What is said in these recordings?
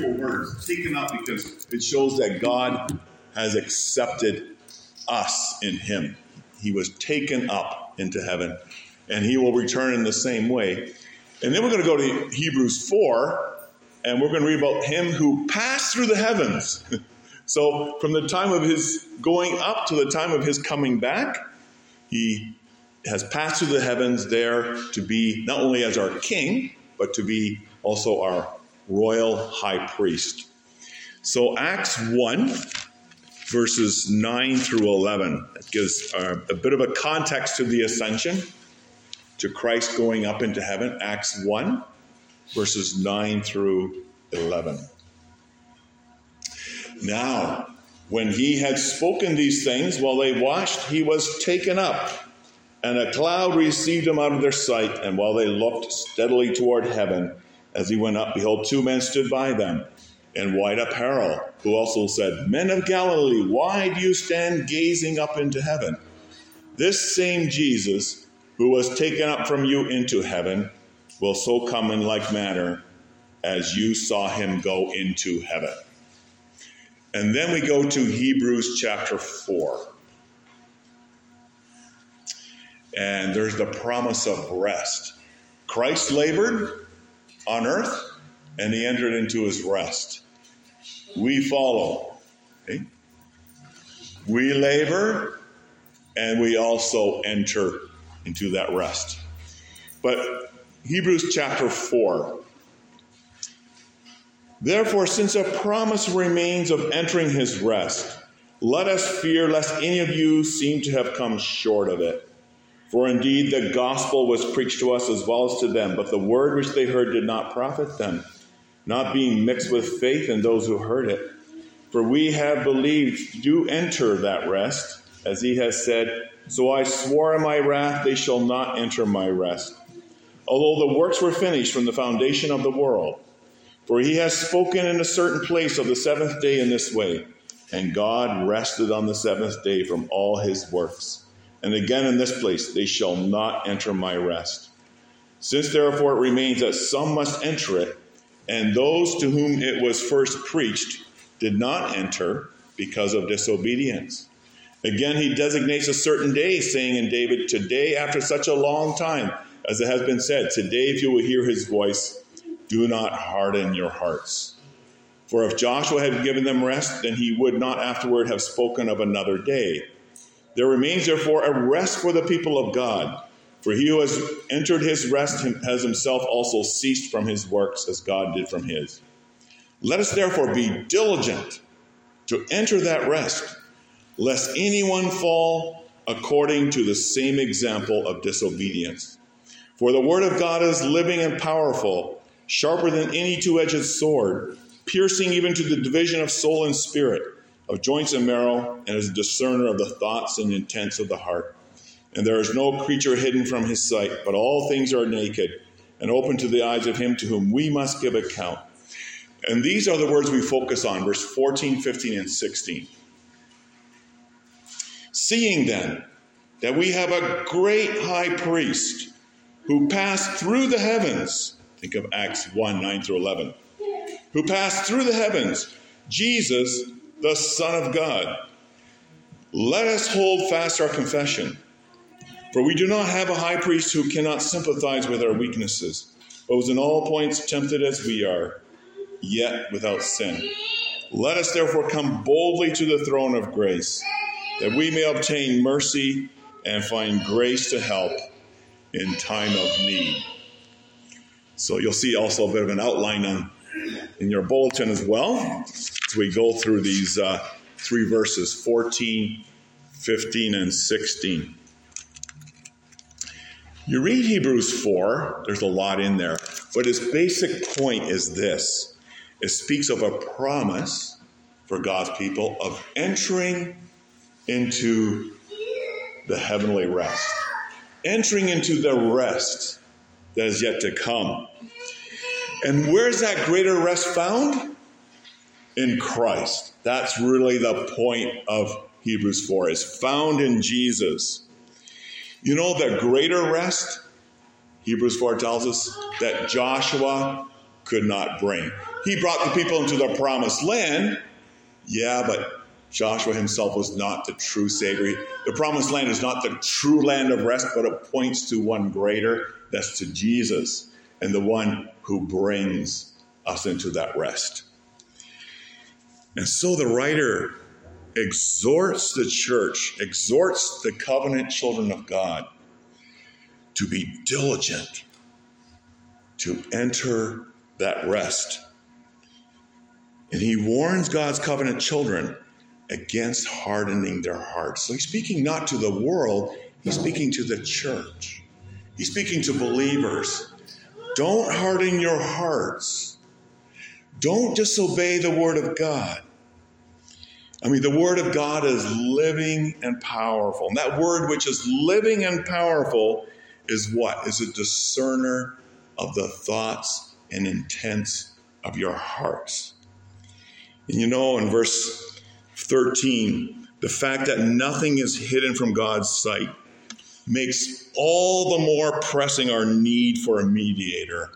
words, taken up, because it shows that God has accepted us in Him. He was taken up into heaven, and He will return in the same way. And then we're going to go to Hebrews 4, and we're going to read about Him who passed through the heavens. so, from the time of His going up to the time of His coming back, He has passed through the heavens there to be not only as our King, but to be also our royal high priest. So, Acts 1, verses 9 through 11, that gives uh, a bit of a context to the ascension, to Christ going up into heaven. Acts 1, verses 9 through 11. Now, when he had spoken these things while they watched, he was taken up, and a cloud received him out of their sight. And while they looked steadily toward heaven, as he went up, behold, two men stood by them in white apparel, who also said, Men of Galilee, why do you stand gazing up into heaven? This same Jesus, who was taken up from you into heaven, will so come in like manner as you saw him go into heaven. And then we go to Hebrews chapter 4. And there's the promise of rest. Christ labored, on earth, and he entered into his rest. We follow. Okay? We labor, and we also enter into that rest. But Hebrews chapter 4. Therefore, since a promise remains of entering his rest, let us fear lest any of you seem to have come short of it. For indeed the gospel was preached to us as well as to them, but the word which they heard did not profit them, not being mixed with faith in those who heard it. For we have believed, do enter that rest, as he has said, So I swore in my wrath, they shall not enter my rest. Although the works were finished from the foundation of the world. For he has spoken in a certain place of the seventh day in this way, and God rested on the seventh day from all his works. And again in this place, they shall not enter my rest. Since therefore it remains that some must enter it, and those to whom it was first preached did not enter because of disobedience. Again, he designates a certain day, saying in David, Today, after such a long time, as it has been said, Today, if you will hear his voice, do not harden your hearts. For if Joshua had given them rest, then he would not afterward have spoken of another day. There remains therefore a rest for the people of God. For he who has entered his rest has himself also ceased from his works as God did from his. Let us therefore be diligent to enter that rest, lest anyone fall according to the same example of disobedience. For the word of God is living and powerful, sharper than any two edged sword, piercing even to the division of soul and spirit of joints and marrow, and is a discerner of the thoughts and intents of the heart. And there is no creature hidden from his sight, but all things are naked and open to the eyes of him to whom we must give account. And these are the words we focus on, verse 14, 15, and 16. Seeing then that we have a great high priest who passed through the heavens, think of Acts 1 9 through 11, who passed through the heavens, Jesus, the Son of God. Let us hold fast our confession. For we do not have a high priest who cannot sympathize with our weaknesses, but was in all points tempted as we are, yet without sin. Let us therefore come boldly to the throne of grace, that we may obtain mercy and find grace to help in time of need. So you'll see also a bit of an outline on in your bulletin as well as we go through these uh, three verses 14, 15, and 16. You read Hebrews 4, there's a lot in there, but its basic point is this it speaks of a promise for God's people of entering into the heavenly rest, entering into the rest that is yet to come. And where's that greater rest found? In Christ. That's really the point of Hebrews 4 is found in Jesus. You know the greater rest Hebrews 4 tells us that Joshua could not bring. he brought the people into the promised land. Yeah, but Joshua himself was not the true Savior. The promised land is not the true land of rest, but it points to one greater, that's to Jesus, and the one who brings us into that rest. And so the writer exhorts the church, exhorts the covenant children of God to be diligent to enter that rest. And he warns God's covenant children against hardening their hearts. So he's speaking not to the world, he's speaking to the church. He's speaking to believers. Don't harden your hearts. Don't disobey the word of God. I mean, the word of God is living and powerful. And that word, which is living and powerful, is what? Is a discerner of the thoughts and intents of your hearts. And you know, in verse 13, the fact that nothing is hidden from God's sight makes all the more pressing our need for a mediator.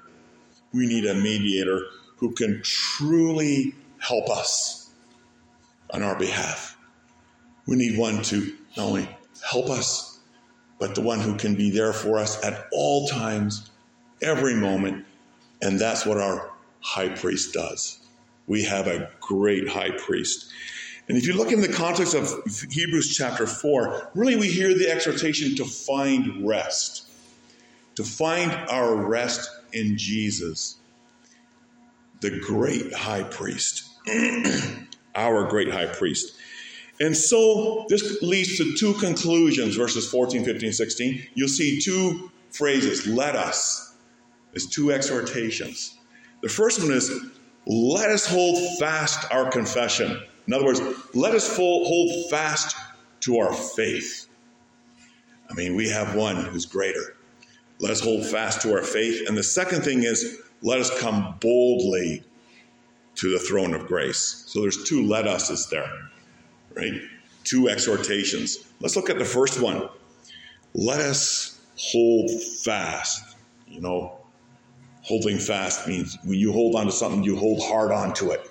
We need a mediator who can truly help us on our behalf. We need one to not only help us, but the one who can be there for us at all times, every moment. And that's what our high priest does. We have a great high priest. And if you look in the context of Hebrews chapter 4, really we hear the exhortation to find rest, to find our rest in Jesus, the great high priest, our great high priest. And so this leads to two conclusions, verses 14, 15, 16. You'll see two phrases, let us. There's two exhortations. The first one is, let us hold fast our confession. In other words, let us hold fast to our faith. I mean, we have one who's greater. Let us hold fast to our faith. And the second thing is, let us come boldly to the throne of grace. So there's two let us's there, right? Two exhortations. Let's look at the first one. Let us hold fast. You know, holding fast means when you hold on to something, you hold hard onto it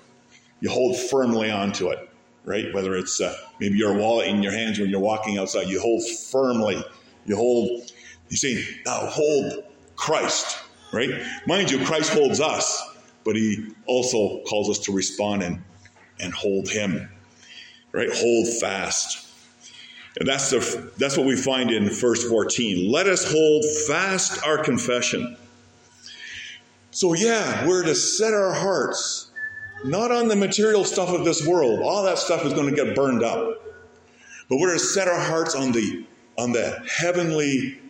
you hold firmly onto it, right? Whether it's uh, maybe your wallet in your hands when you're walking outside, you hold firmly. You hold, you say, now hold Christ, right? Mind you, Christ holds us, but he also calls us to respond and, and hold him, right? Hold fast. And that's, the, that's what we find in verse 14. Let us hold fast our confession. So, yeah, we're to set our hearts not on the material stuff of this world. All that stuff is going to get burned up. But we're to set our hearts on the on the heavenly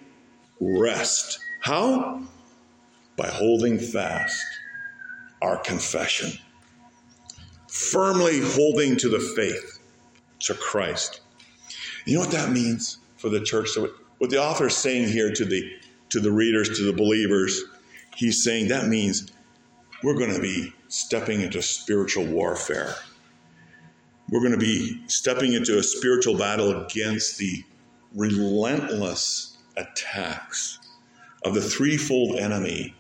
rest. How? By holding fast our confession. Firmly holding to the faith, to Christ. You know what that means for the church? So what the author is saying here to the to the readers, to the believers, he's saying that means we're going to be stepping into spiritual warfare. We're going to be stepping into a spiritual battle against the relentless attacks of the threefold enemy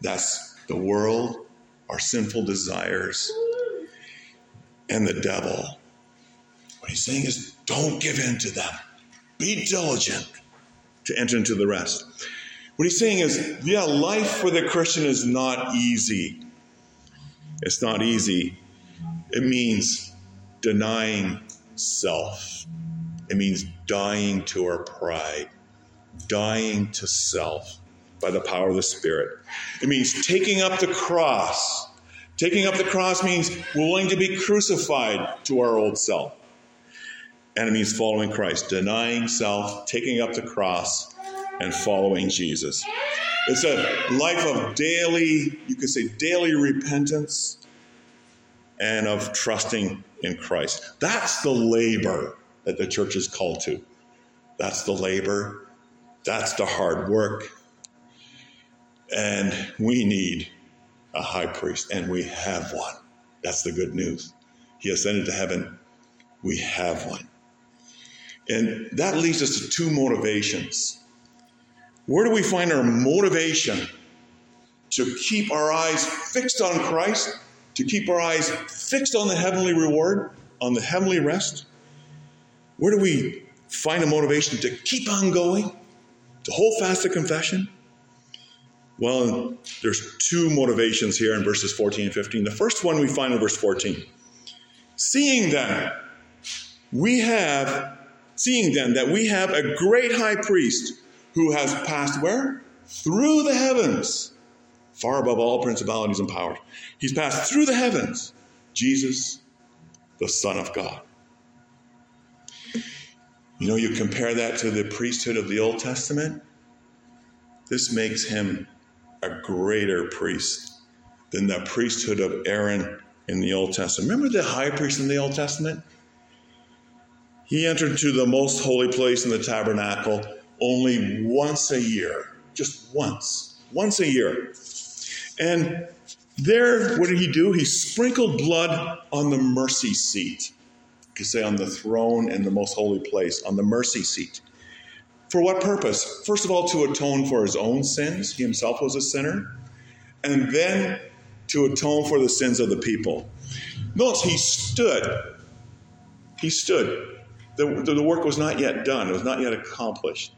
that's the world, our sinful desires, and the devil. What he's saying is don't give in to them. Be diligent to enter into the rest. What he's saying is, yeah, life for the Christian is not easy. It's not easy. It means denying self. It means dying to our pride, dying to self by the power of the Spirit. It means taking up the cross. Taking up the cross means willing to be crucified to our old self. And it means following Christ, denying self, taking up the cross, and following Jesus. It's a life of daily, you could say, daily repentance and of trusting in Christ. That's the labor that the church is called to. That's the labor. That's the hard work. And we need a high priest, and we have one. That's the good news. He ascended to heaven. We have one. And that leads us to two motivations where do we find our motivation to keep our eyes fixed on Christ to keep our eyes fixed on the heavenly reward, on the heavenly rest? Where do we find a motivation to keep on going, to hold fast to confession? Well, there's two motivations here in verses 14 and 15. The first one we find in verse 14. Seeing then, we have, seeing then that we have a great high priest who has passed where? Through the heavens, far above all principalities and powers. He's passed through the heavens, Jesus, the Son of God. You know, you compare that to the priesthood of the Old Testament, this makes him a greater priest than the priesthood of Aaron in the Old Testament. Remember the high priest in the Old Testament? He entered to the most holy place in the tabernacle only once a year, just once, once a year. And there, what did he do? He sprinkled blood on the mercy seat. You could say on the throne in the most holy place, on the mercy seat. For what purpose? First of all, to atone for his own sins. He himself was a sinner. And then to atone for the sins of the people. Notice he stood. He stood. The, the, work was not yet done, it was not yet accomplished.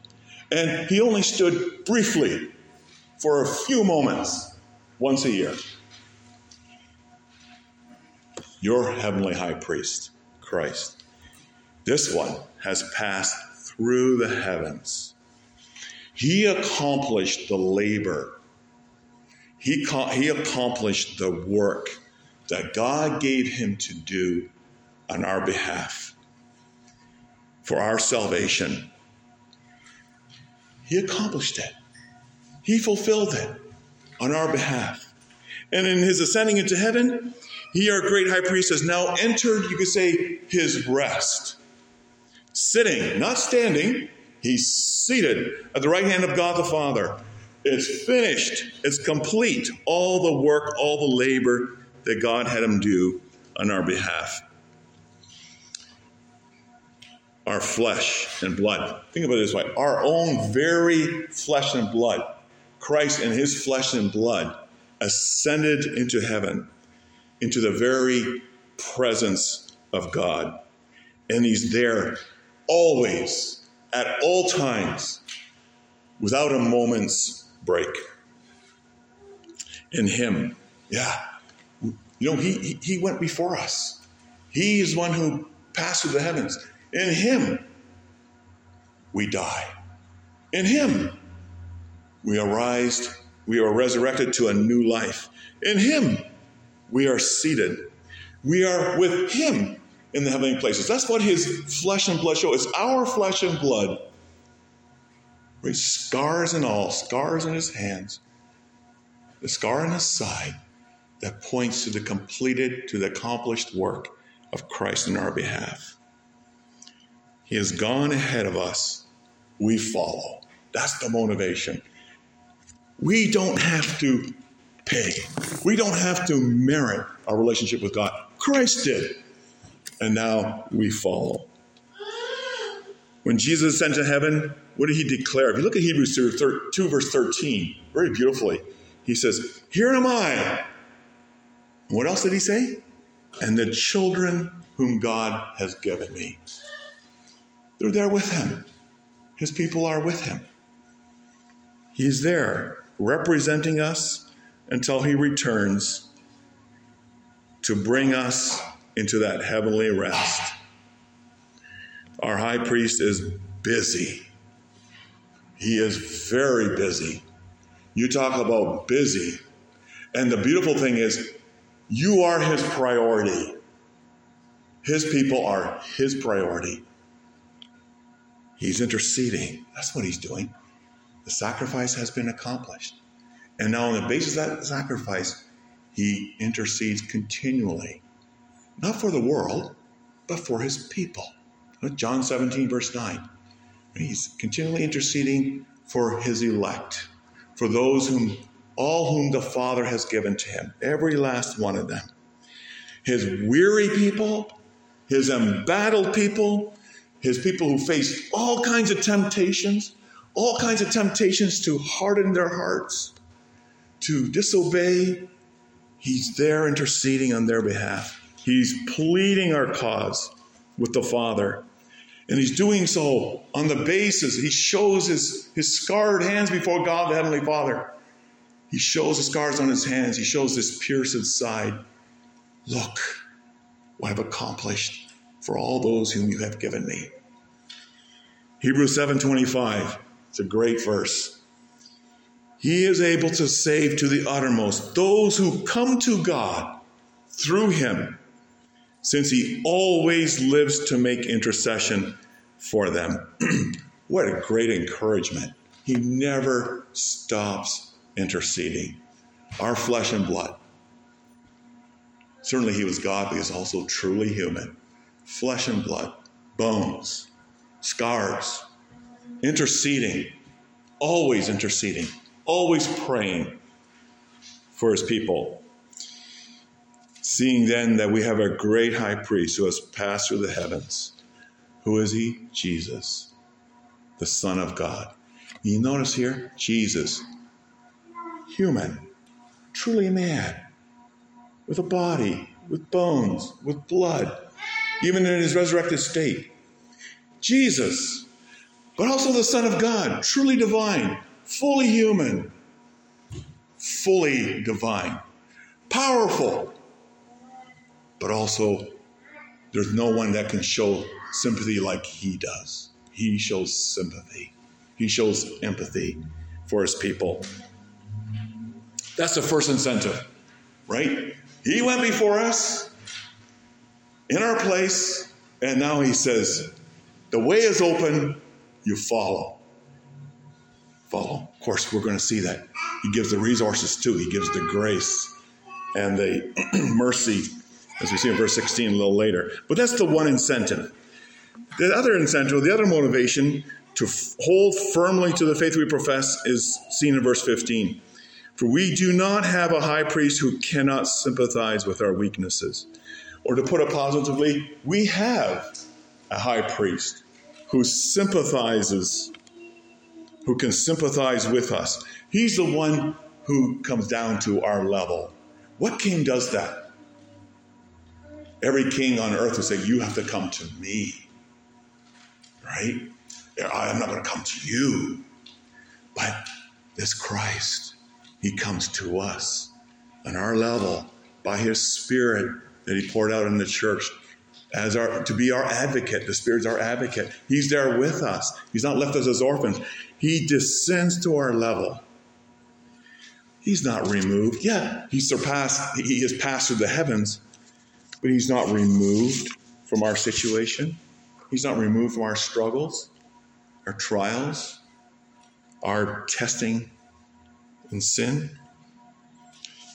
And he only stood briefly for a few moments once a year. Your heavenly high priest, Christ, this one has passed through the heavens. He accomplished the labor, he, he accomplished the work that God gave him to do on our behalf for our salvation. He accomplished it. He fulfilled it on our behalf. And in his ascending into heaven, he, our great high priest, has now entered, you could say, his rest sitting, not standing. He's seated at the right hand of God the Father. It's finished, it's complete. All the work, all the labor that God had him do on our behalf. Our flesh and blood. Think about it this way our own very flesh and blood. Christ in his flesh and blood ascended into heaven, into the very presence of God. And he's there always, at all times, without a moment's break. In Him, yeah. You know, He, he went before us. He is one who passed through the heavens. In Him, we die. In Him, we arise, we are resurrected to a new life. In Him, we are seated. We are with Him in the heavenly places. That's what his flesh and blood show. It's our flesh and blood. With scars and all, scars in his hands, the scar in his side that points to the completed, to the accomplished work of Christ in our behalf. He has gone ahead of us. We follow. That's the motivation. We don't have to pay. We don't have to merit our relationship with God. Christ did and now we follow. When Jesus ascended to heaven, what did he declare? If you look at Hebrews 2, verse 13, very beautifully, he says, Here am I. What else did he say? And the children whom God has given me. They're there with him. His people are with him. He's there representing us until he returns to bring us into that heavenly rest. Our high priest is busy. He is very busy. You talk about busy. And the beautiful thing is, you are his priority. His people are his priority. He's interceding. That's what he's doing. The sacrifice has been accomplished. And now, on the basis of that sacrifice, he intercedes continually not for the world, but for his people. John 17, verse 9. He's continually interceding for his elect, for those whom all whom the Father has given to him, every last one of them. His weary people, his embattled people, his people who face all kinds of temptations, all kinds of temptations to harden their hearts, to disobey, He's there interceding on their behalf. He's pleading our cause with the Father. And he's doing so on the basis, he shows his, his scarred hands before God, the Heavenly Father. He shows the scars on his hands. He shows this pierced side. Look what I've accomplished for all those whom you have given me. Hebrews 7:25. It's a great verse. He is able to save to the uttermost those who come to God through him, since he always lives to make intercession for them. what a great encouragement. He never stops interceding. Our flesh and blood. Certainly, he was God, but he was also truly human. Flesh and blood, bones, scars, interceding, always interceding, always praying for his people. Seeing then that we have a great high priest who has passed through the heavens. Who is he? Jesus, the Son of God. You notice here, Jesus, human, truly man, with a body, with bones, with blood, even in his resurrected state. Jesus, but also the Son of God, truly divine, fully human, fully divine, powerful, but also there's no one that can show sympathy like he does. He shows sympathy, he shows empathy for his people. That's the first incentive, right? He went before us in our place, and now he says, The way is open, you follow. Follow. Of course, we're going to see that. He gives the resources too, he gives the grace and the mercy, as we see in verse 16 a little later. But that's the one incentive. The other incentive, the other motivation to hold firmly to the faith we profess is seen in verse 15. For we do not have a high priest who cannot sympathize with our weaknesses. Or to put it positively, we have a high priest who sympathizes, who can sympathize with us. He's the one who comes down to our level. What king does that? Every king on earth will say, You have to come to me. Right? I'm not going to come to you. But this Christ, he comes to us on our level by his spirit that he poured out in the church as our to be our advocate. The spirit's our advocate. He's there with us. He's not left us as orphans. He descends to our level. He's not removed yeah he surpassed he has passed through the heavens but he's not removed from our situation he's not removed from our struggles our trials our testing in sin.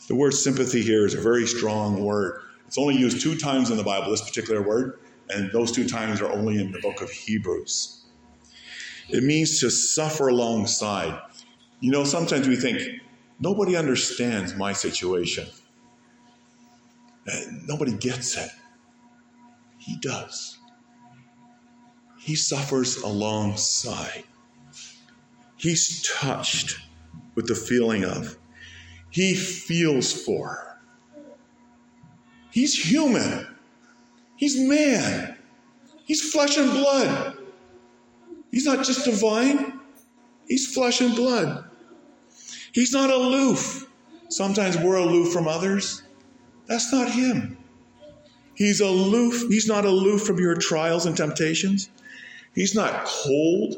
The word sympathy here is a very strong word. It's only used two times in the Bible, this particular word, and those two times are only in the book of Hebrews. It means to suffer alongside. You know, sometimes we think, nobody understands my situation. And nobody gets it. He does. He suffers alongside. He's touched with the feeling of. He feels for. He's human. He's man. He's flesh and blood. He's not just divine, he's flesh and blood. He's not aloof. Sometimes we're aloof from others. That's not him. He's aloof. He's not aloof from your trials and temptations. He's not cold.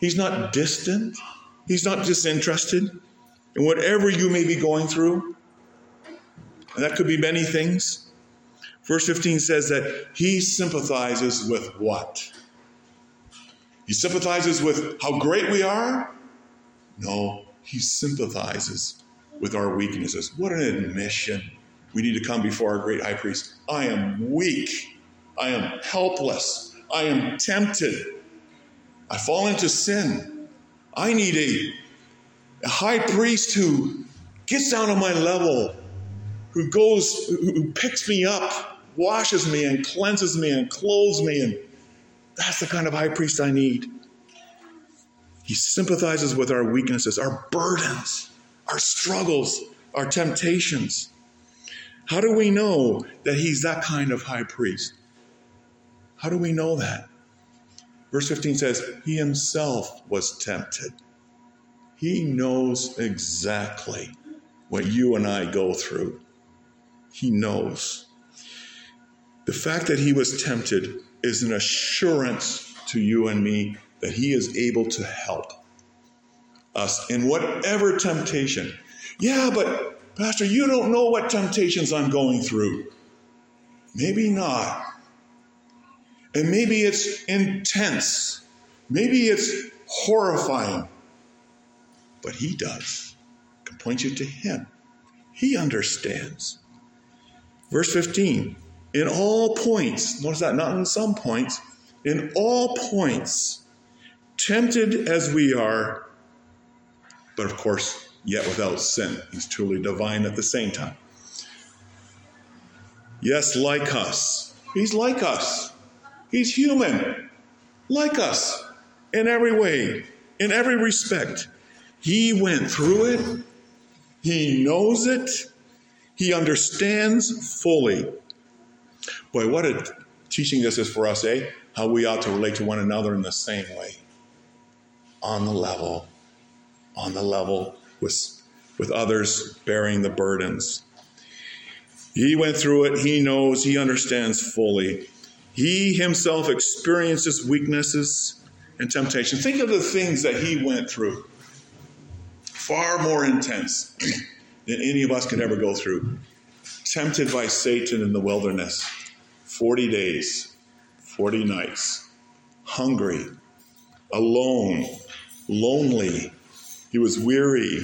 He's not distant. He's not disinterested in whatever you may be going through. And that could be many things. Verse 15 says that he sympathizes with what? He sympathizes with how great we are? No, he sympathizes with our weaknesses. What an admission. We need to come before our great high priest. I am weak. I am helpless. I am tempted. I fall into sin. I need a, a high priest who gets down on my level, who goes, who picks me up, washes me and cleanses me and clothes me. And that's the kind of high priest I need. He sympathizes with our weaknesses, our burdens, our struggles, our temptations. How do we know that he's that kind of high priest? How do we know that? Verse 15 says, He himself was tempted. He knows exactly what you and I go through. He knows. The fact that he was tempted is an assurance to you and me that he is able to help us in whatever temptation. Yeah, but Pastor, you don't know what temptations I'm going through. Maybe not. And maybe it's intense. Maybe it's horrifying. But he does. I can point you to him. He understands. Verse 15 In all points, notice that, not in some points, in all points, tempted as we are, but of course, yet without sin. He's truly divine at the same time. Yes, like us. He's like us. He's human, like us, in every way, in every respect. He went through it, he knows it, he understands fully. Boy, what a teaching this is for us, eh? How we ought to relate to one another in the same way. On the level, on the level with, with others bearing the burdens. He went through it, he knows, he understands fully. He himself experiences weaknesses and temptation. Think of the things that he went through. Far more intense than any of us could ever go through. Tempted by Satan in the wilderness, 40 days, 40 nights, hungry, alone, lonely. He was weary.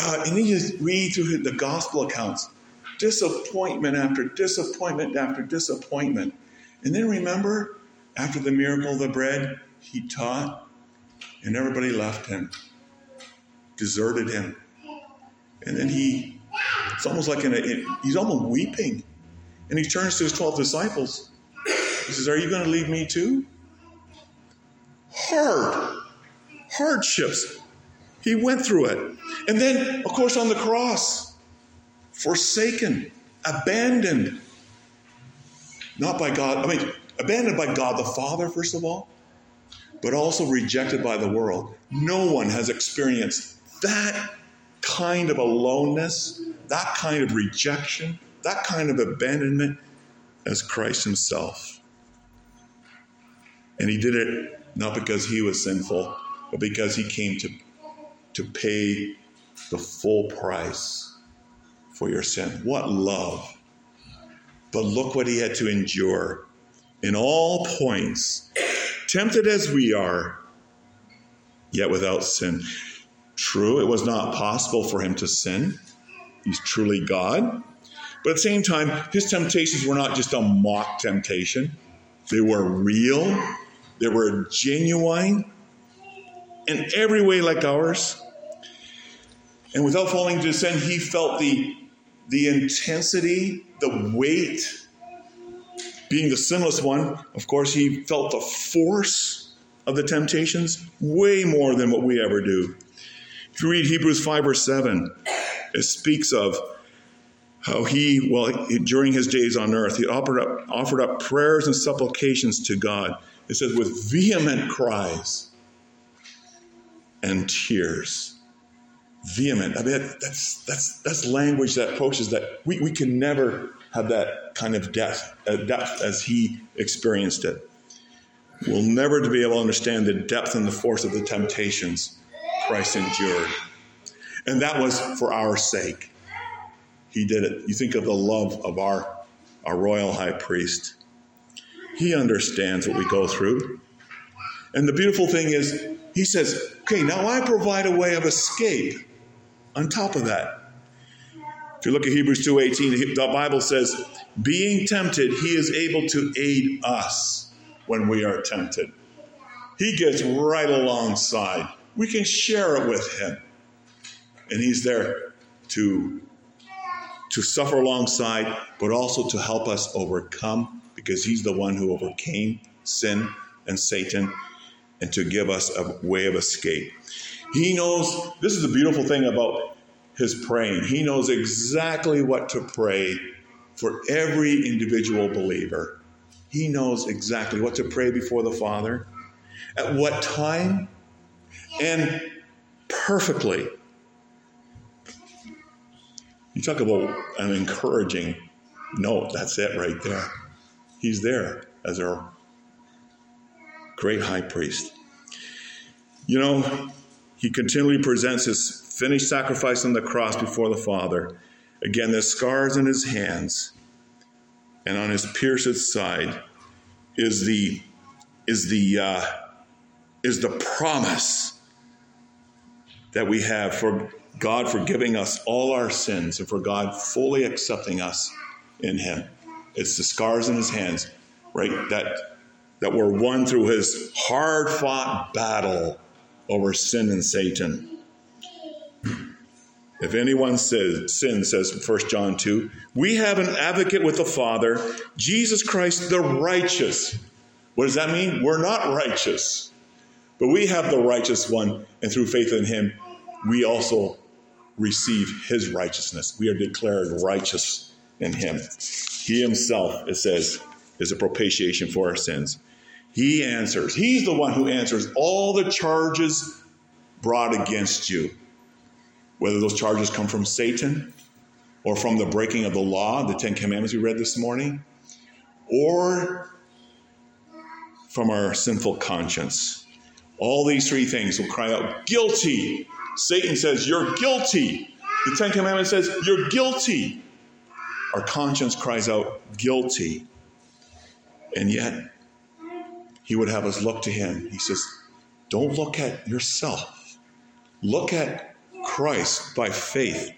Uh, and you just read through the gospel accounts disappointment after disappointment after disappointment. And then remember, after the miracle of the bread, he taught, and everybody left him, deserted him. And then he, it's almost like he's almost weeping. And he turns to his 12 disciples. He says, Are you going to leave me too? Hard, hardships. He went through it. And then, of course, on the cross, forsaken, abandoned. Not by God, I mean, abandoned by God the Father, first of all, but also rejected by the world. No one has experienced that kind of aloneness, that kind of rejection, that kind of abandonment as Christ Himself. And He did it not because He was sinful, but because He came to, to pay the full price for your sin. What love. But look what he had to endure. In all points, tempted as we are, yet without sin. True, it was not possible for him to sin. He's truly God. But at the same time, his temptations were not just a mock temptation, they were real, they were genuine, in every way like ours. And without falling into sin, he felt the the intensity, the weight, being the sinless one, of course, he felt the force of the temptations way more than what we ever do. If you read Hebrews 5 or 7, it speaks of how he, well, during his days on earth, he offered up, offered up prayers and supplications to God. It says, with vehement cries and tears vehement. I mean, that's that's that's language that approaches that we, we can never have that kind of depth, uh, depth as he experienced it. We'll never be able to understand the depth and the force of the temptations Christ endured. And that was for our sake. He did it. You think of the love of our, our royal high priest. He understands what we go through. And the beautiful thing is, he says, okay, now I provide a way of escape on top of that. If you look at Hebrews 2:18, the Bible says, "Being tempted, he is able to aid us when we are tempted." He gets right alongside. We can share it with him. And he's there to to suffer alongside, but also to help us overcome because he's the one who overcame sin and Satan and to give us a way of escape. He knows this is the beautiful thing about his praying. He knows exactly what to pray for every individual believer. He knows exactly what to pray before the Father, at what time, and perfectly. You talk about an encouraging note, that's it right there. He's there as our great high priest. You know, he continually presents his finished sacrifice on the cross before the Father. Again, the scars in his hands and on his pierced side is the is the uh, is the promise that we have for God forgiving us all our sins and for God fully accepting us in Him. It's the scars in His hands, right? That that were won through His hard-fought battle over sin and Satan. If anyone says, sins, says 1 John 2, we have an advocate with the Father, Jesus Christ the righteous. What does that mean? We're not righteous, but we have the righteous one, and through faith in him, we also receive his righteousness. We are declared righteous in him. He himself, it says, is a propitiation for our sins. He answers. He's the one who answers all the charges brought against you whether those charges come from Satan or from the breaking of the law, the Ten Commandments we read this morning, or from our sinful conscience. All these three things will cry out, guilty. Satan says, You're guilty. The Ten Commandments says, You're guilty. Our conscience cries out, guilty. And yet, he would have us look to him. He says, Don't look at yourself. Look at Christ by faith.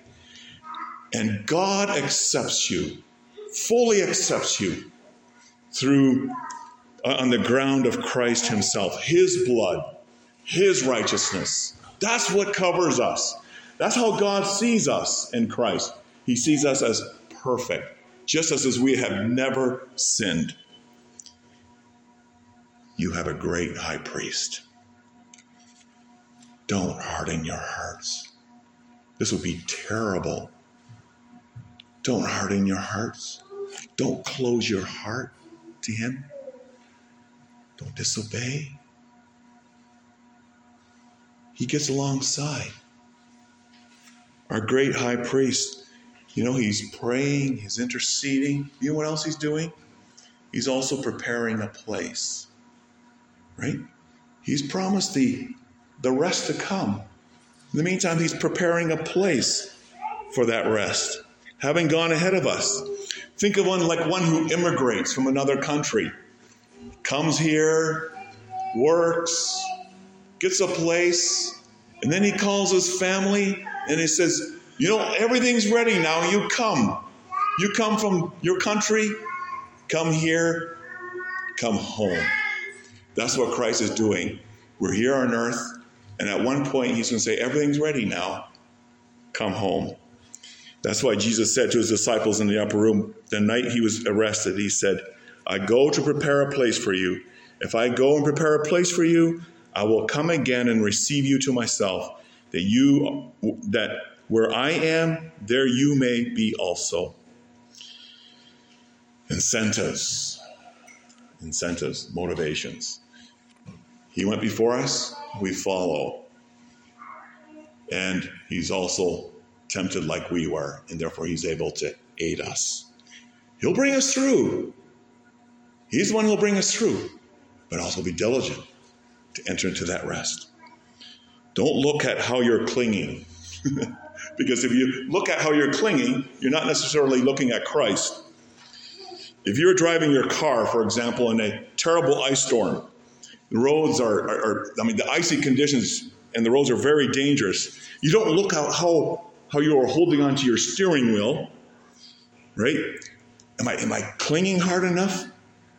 And God accepts you, fully accepts you through uh, on the ground of Christ Himself, His blood, His righteousness. That's what covers us. That's how God sees us in Christ. He sees us as perfect, just as we have never sinned. You have a great high priest. Don't harden your hearts. This would be terrible. Don't harden your hearts. Don't close your heart to Him. Don't disobey. He gets alongside. Our great high priest, you know, he's praying, he's interceding. You know what else he's doing? He's also preparing a place, right? He's promised the, the rest to come. In the meantime, he's preparing a place for that rest, having gone ahead of us. Think of one like one who immigrates from another country, comes here, works, gets a place, and then he calls his family and he says, You know, everything's ready now. You come. You come from your country, come here, come home. That's what Christ is doing. We're here on earth. And at one point, he's going to say, Everything's ready now. Come home. That's why Jesus said to his disciples in the upper room the night he was arrested, He said, I go to prepare a place for you. If I go and prepare a place for you, I will come again and receive you to myself, that you that where I am, there you may be also. Incentives, incentives, motivations. He went before us, we follow. And he's also tempted like we were, and therefore he's able to aid us. He'll bring us through. He's the one who'll bring us through, but also be diligent to enter into that rest. Don't look at how you're clinging. because if you look at how you're clinging, you're not necessarily looking at Christ. If you're driving your car, for example, in a terrible ice storm, the roads are, are, are, I mean, the icy conditions and the roads are very dangerous. You don't look at how, how you are holding onto your steering wheel, right? Am I, am I clinging hard enough?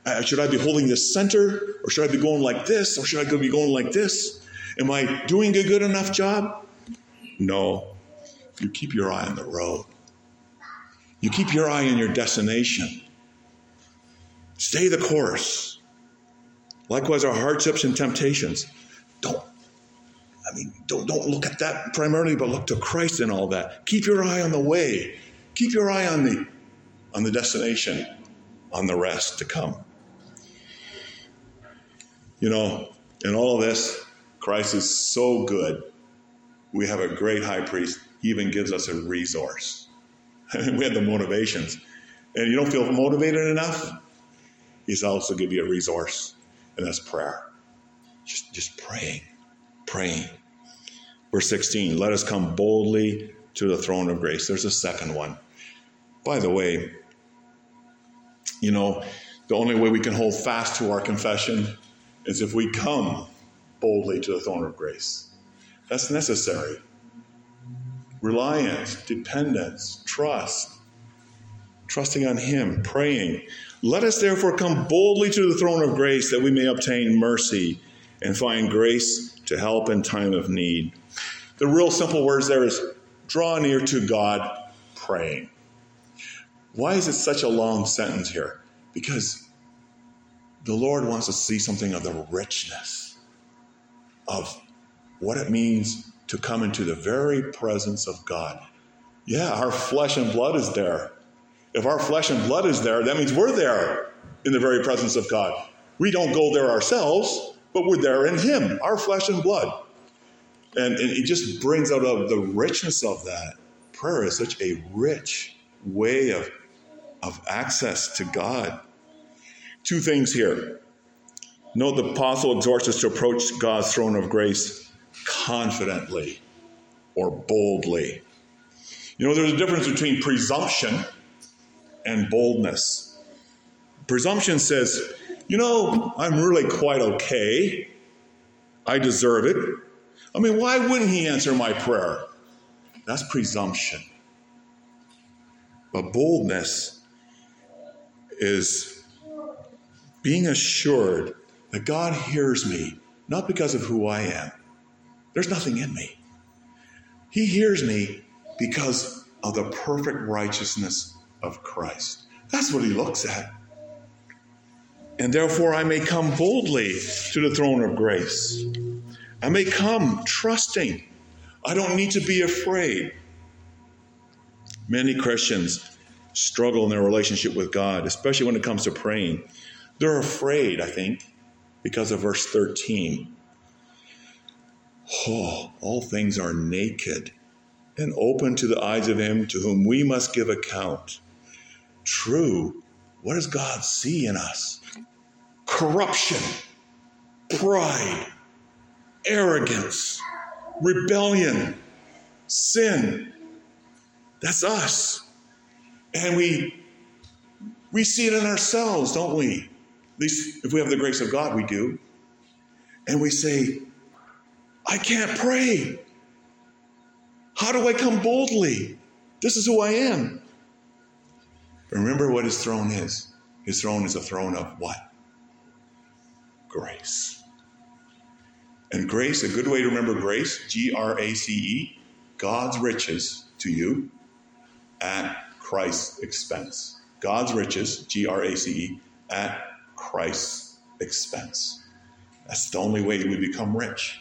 Uh, should I be holding this center? Or should I be going like this? Or should I be going like this? Am I doing a good enough job? No. You keep your eye on the road. You keep your eye on your destination. Stay the course. Likewise, our hardships and temptations. Don't, I mean, don't, don't look at that primarily, but look to Christ in all that. Keep your eye on the way. Keep your eye on the on the destination, on the rest to come. You know, in all of this, Christ is so good. We have a great high priest. He even gives us a resource. we have the motivations. And you don't feel motivated enough? He's also give you a resource, and that's prayer. Just, just praying, praying. Verse 16, let us come boldly to the throne of grace. There's a second one. By the way, you know, the only way we can hold fast to our confession is if we come boldly to the throne of grace. That's necessary. Reliance, dependence, trust, trusting on Him, praying. Let us therefore come boldly to the throne of grace that we may obtain mercy and find grace to help in time of need. The real simple words there is draw near to God praying. Why is it such a long sentence here? Because the Lord wants to see something of the richness of what it means to come into the very presence of God. Yeah, our flesh and blood is there. If our flesh and blood is there, that means we're there in the very presence of God. We don't go there ourselves, but we're there in Him, our flesh and blood. And, and it just brings out of the richness of that. Prayer is such a rich way of, of access to God. Two things here. Note the apostle exhorts us to approach God's throne of grace confidently or boldly. You know, there's a difference between presumption and boldness. Presumption says, you know, I'm really quite okay. I deserve it. I mean, why wouldn't he answer my prayer? That's presumption. But boldness is being assured that God hears me, not because of who I am. There's nothing in me. He hears me because of the perfect righteousness of Christ. That's what he looks at. And therefore, I may come boldly to the throne of grace. I may come trusting. I don't need to be afraid. Many Christians struggle in their relationship with God, especially when it comes to praying. They're afraid, I think, because of verse 13. Oh, all things are naked and open to the eyes of Him to whom we must give account. True, what does God see in us? Corruption, pride, arrogance, rebellion, sin. That's us. And we we see it in ourselves, don't we? At least if we have the grace of God, we do. And we say, I can't pray. How do I come boldly? This is who I am. Remember what his throne is. His throne is a throne of what? Grace. And grace, a good way to remember grace, G R A C E, God's riches to you at Christ's expense. God's riches, G R A C E, at Christ's expense. That's the only way we become rich.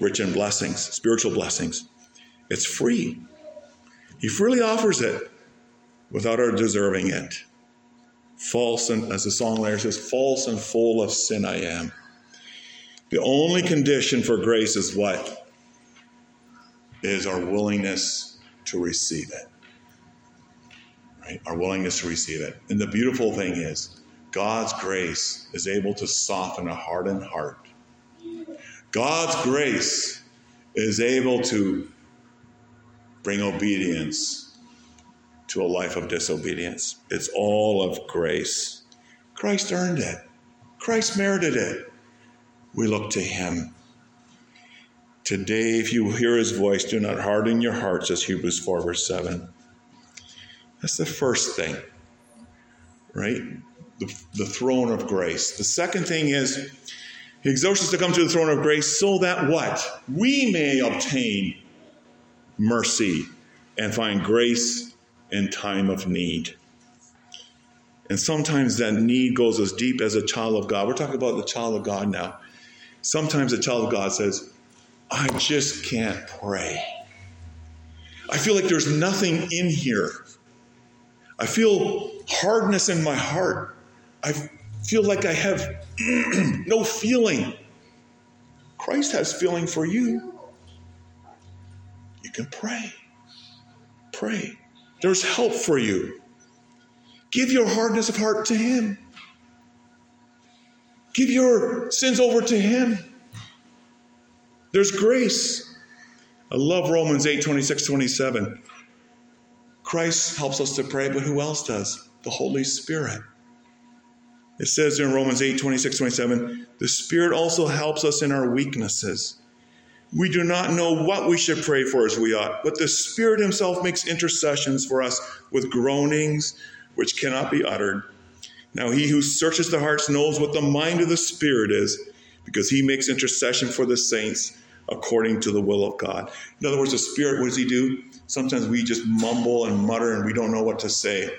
Rich in blessings, spiritual blessings. It's free. He freely offers it without our deserving it. False and, as the song songwriter says, false and full of sin I am. The only condition for grace is what? Is our willingness to receive it. Right? Our willingness to receive it. And the beautiful thing is, God's grace is able to soften a hardened heart. God's grace is able to bring obedience to a life of disobedience. It's all of grace. Christ earned it, Christ merited it. We look to Him. Today, if you hear His voice, do not harden your hearts, as Hebrews 4, verse 7. That's the first thing, right? The, the throne of grace. The second thing is, He exhorts us to come to the throne of grace so that what? We may obtain mercy and find grace in time of need. And sometimes that need goes as deep as a child of God. We're talking about the child of God now. Sometimes a child of God says, I just can't pray. I feel like there's nothing in here. I feel hardness in my heart. I feel like I have no feeling. Christ has feeling for you. You can pray. Pray. There's help for you. Give your hardness of heart to Him. Give your sins over to Him. There's grace. I love Romans 8 26, 27. Christ helps us to pray, but who else does? The Holy Spirit. It says in Romans 8 26, 27, the Spirit also helps us in our weaknesses. We do not know what we should pray for as we ought, but the Spirit Himself makes intercessions for us with groanings which cannot be uttered. Now, He who searches the hearts knows what the mind of the Spirit is, because He makes intercession for the saints according to the will of God. In other words, the Spirit, what does He do? Sometimes we just mumble and mutter and we don't know what to say.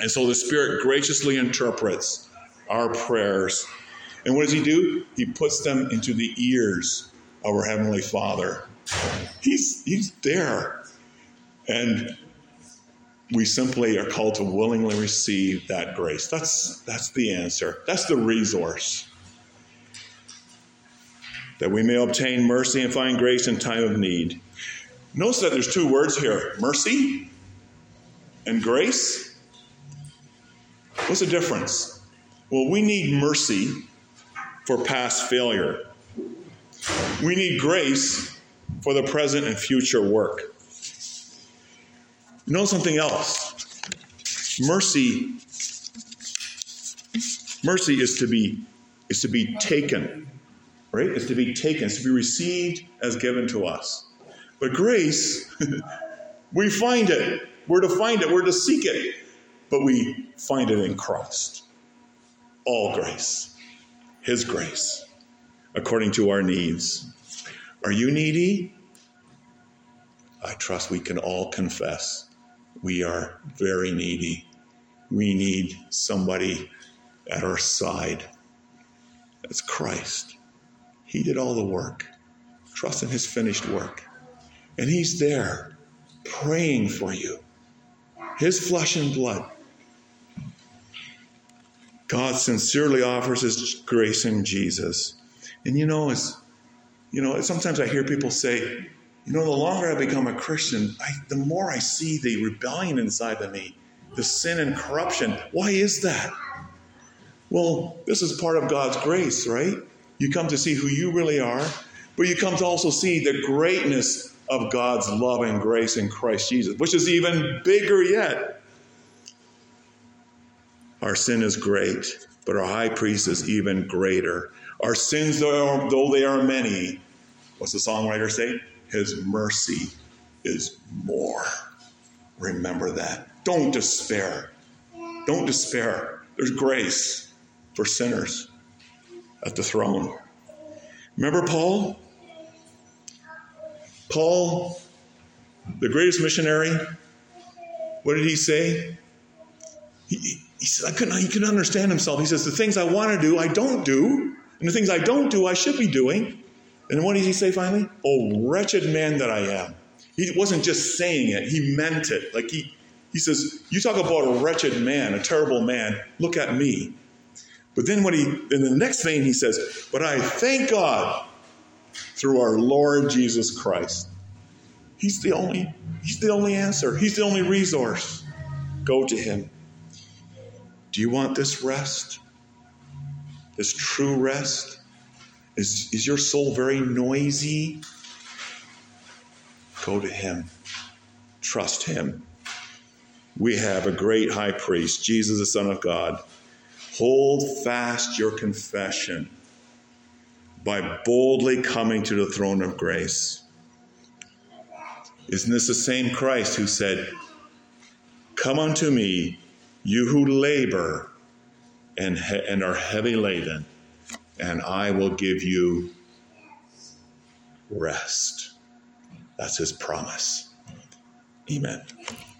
And so the Spirit graciously interprets our prayers. And what does He do? He puts them into the ears our Heavenly Father. He's, he's there. And we simply are called to willingly receive that grace. That's, that's the answer, that's the resource. That we may obtain mercy and find grace in time of need. Notice that there's two words here mercy and grace. What's the difference? Well, we need mercy for past failure. We need grace for the present and future work. You know something else? Mercy mercy is to be is to be taken. Right? Is to be taken, is to be received as given to us. But grace, we find it. We're to find it, we're to seek it. But we find it in Christ. All grace. His grace according to our needs. Are you needy? I trust we can all confess we are very needy. We need somebody at our side. That's Christ. He did all the work. Trust in His finished work. And He's there praying for you. His flesh and blood. God sincerely offers His grace in Jesus. And you know, as you know, sometimes I hear people say, you know, the longer I become a Christian, I, the more I see the rebellion inside of me, the sin and corruption. Why is that? Well, this is part of God's grace, right? You come to see who you really are, but you come to also see the greatness of God's love and grace in Christ Jesus, which is even bigger yet. Our sin is great, but our high priest is even greater. Our sins, though they are many, what's the songwriter say? His mercy is more. Remember that. Don't despair. Don't despair. There's grace for sinners at the throne. Remember Paul? Paul, the greatest missionary, what did he say? He, he said, I couldn't, he couldn't understand himself. He says, The things I want to do, I don't do. And the things I don't do, I should be doing. And what does he say finally? Oh, wretched man that I am. He wasn't just saying it, he meant it. Like he, he says, You talk about a wretched man, a terrible man, look at me. But then when he in the next vein he says, But I thank God through our Lord Jesus Christ. He's the only, he's the only answer. He's the only resource. Go to him. Do you want this rest? This true rest? Is, is your soul very noisy? Go to Him. Trust Him. We have a great high priest, Jesus, the Son of God. Hold fast your confession by boldly coming to the throne of grace. Isn't this the same Christ who said, Come unto me, you who labor and, he- and are heavy laden, and I will give you rest. That's his promise. Amen.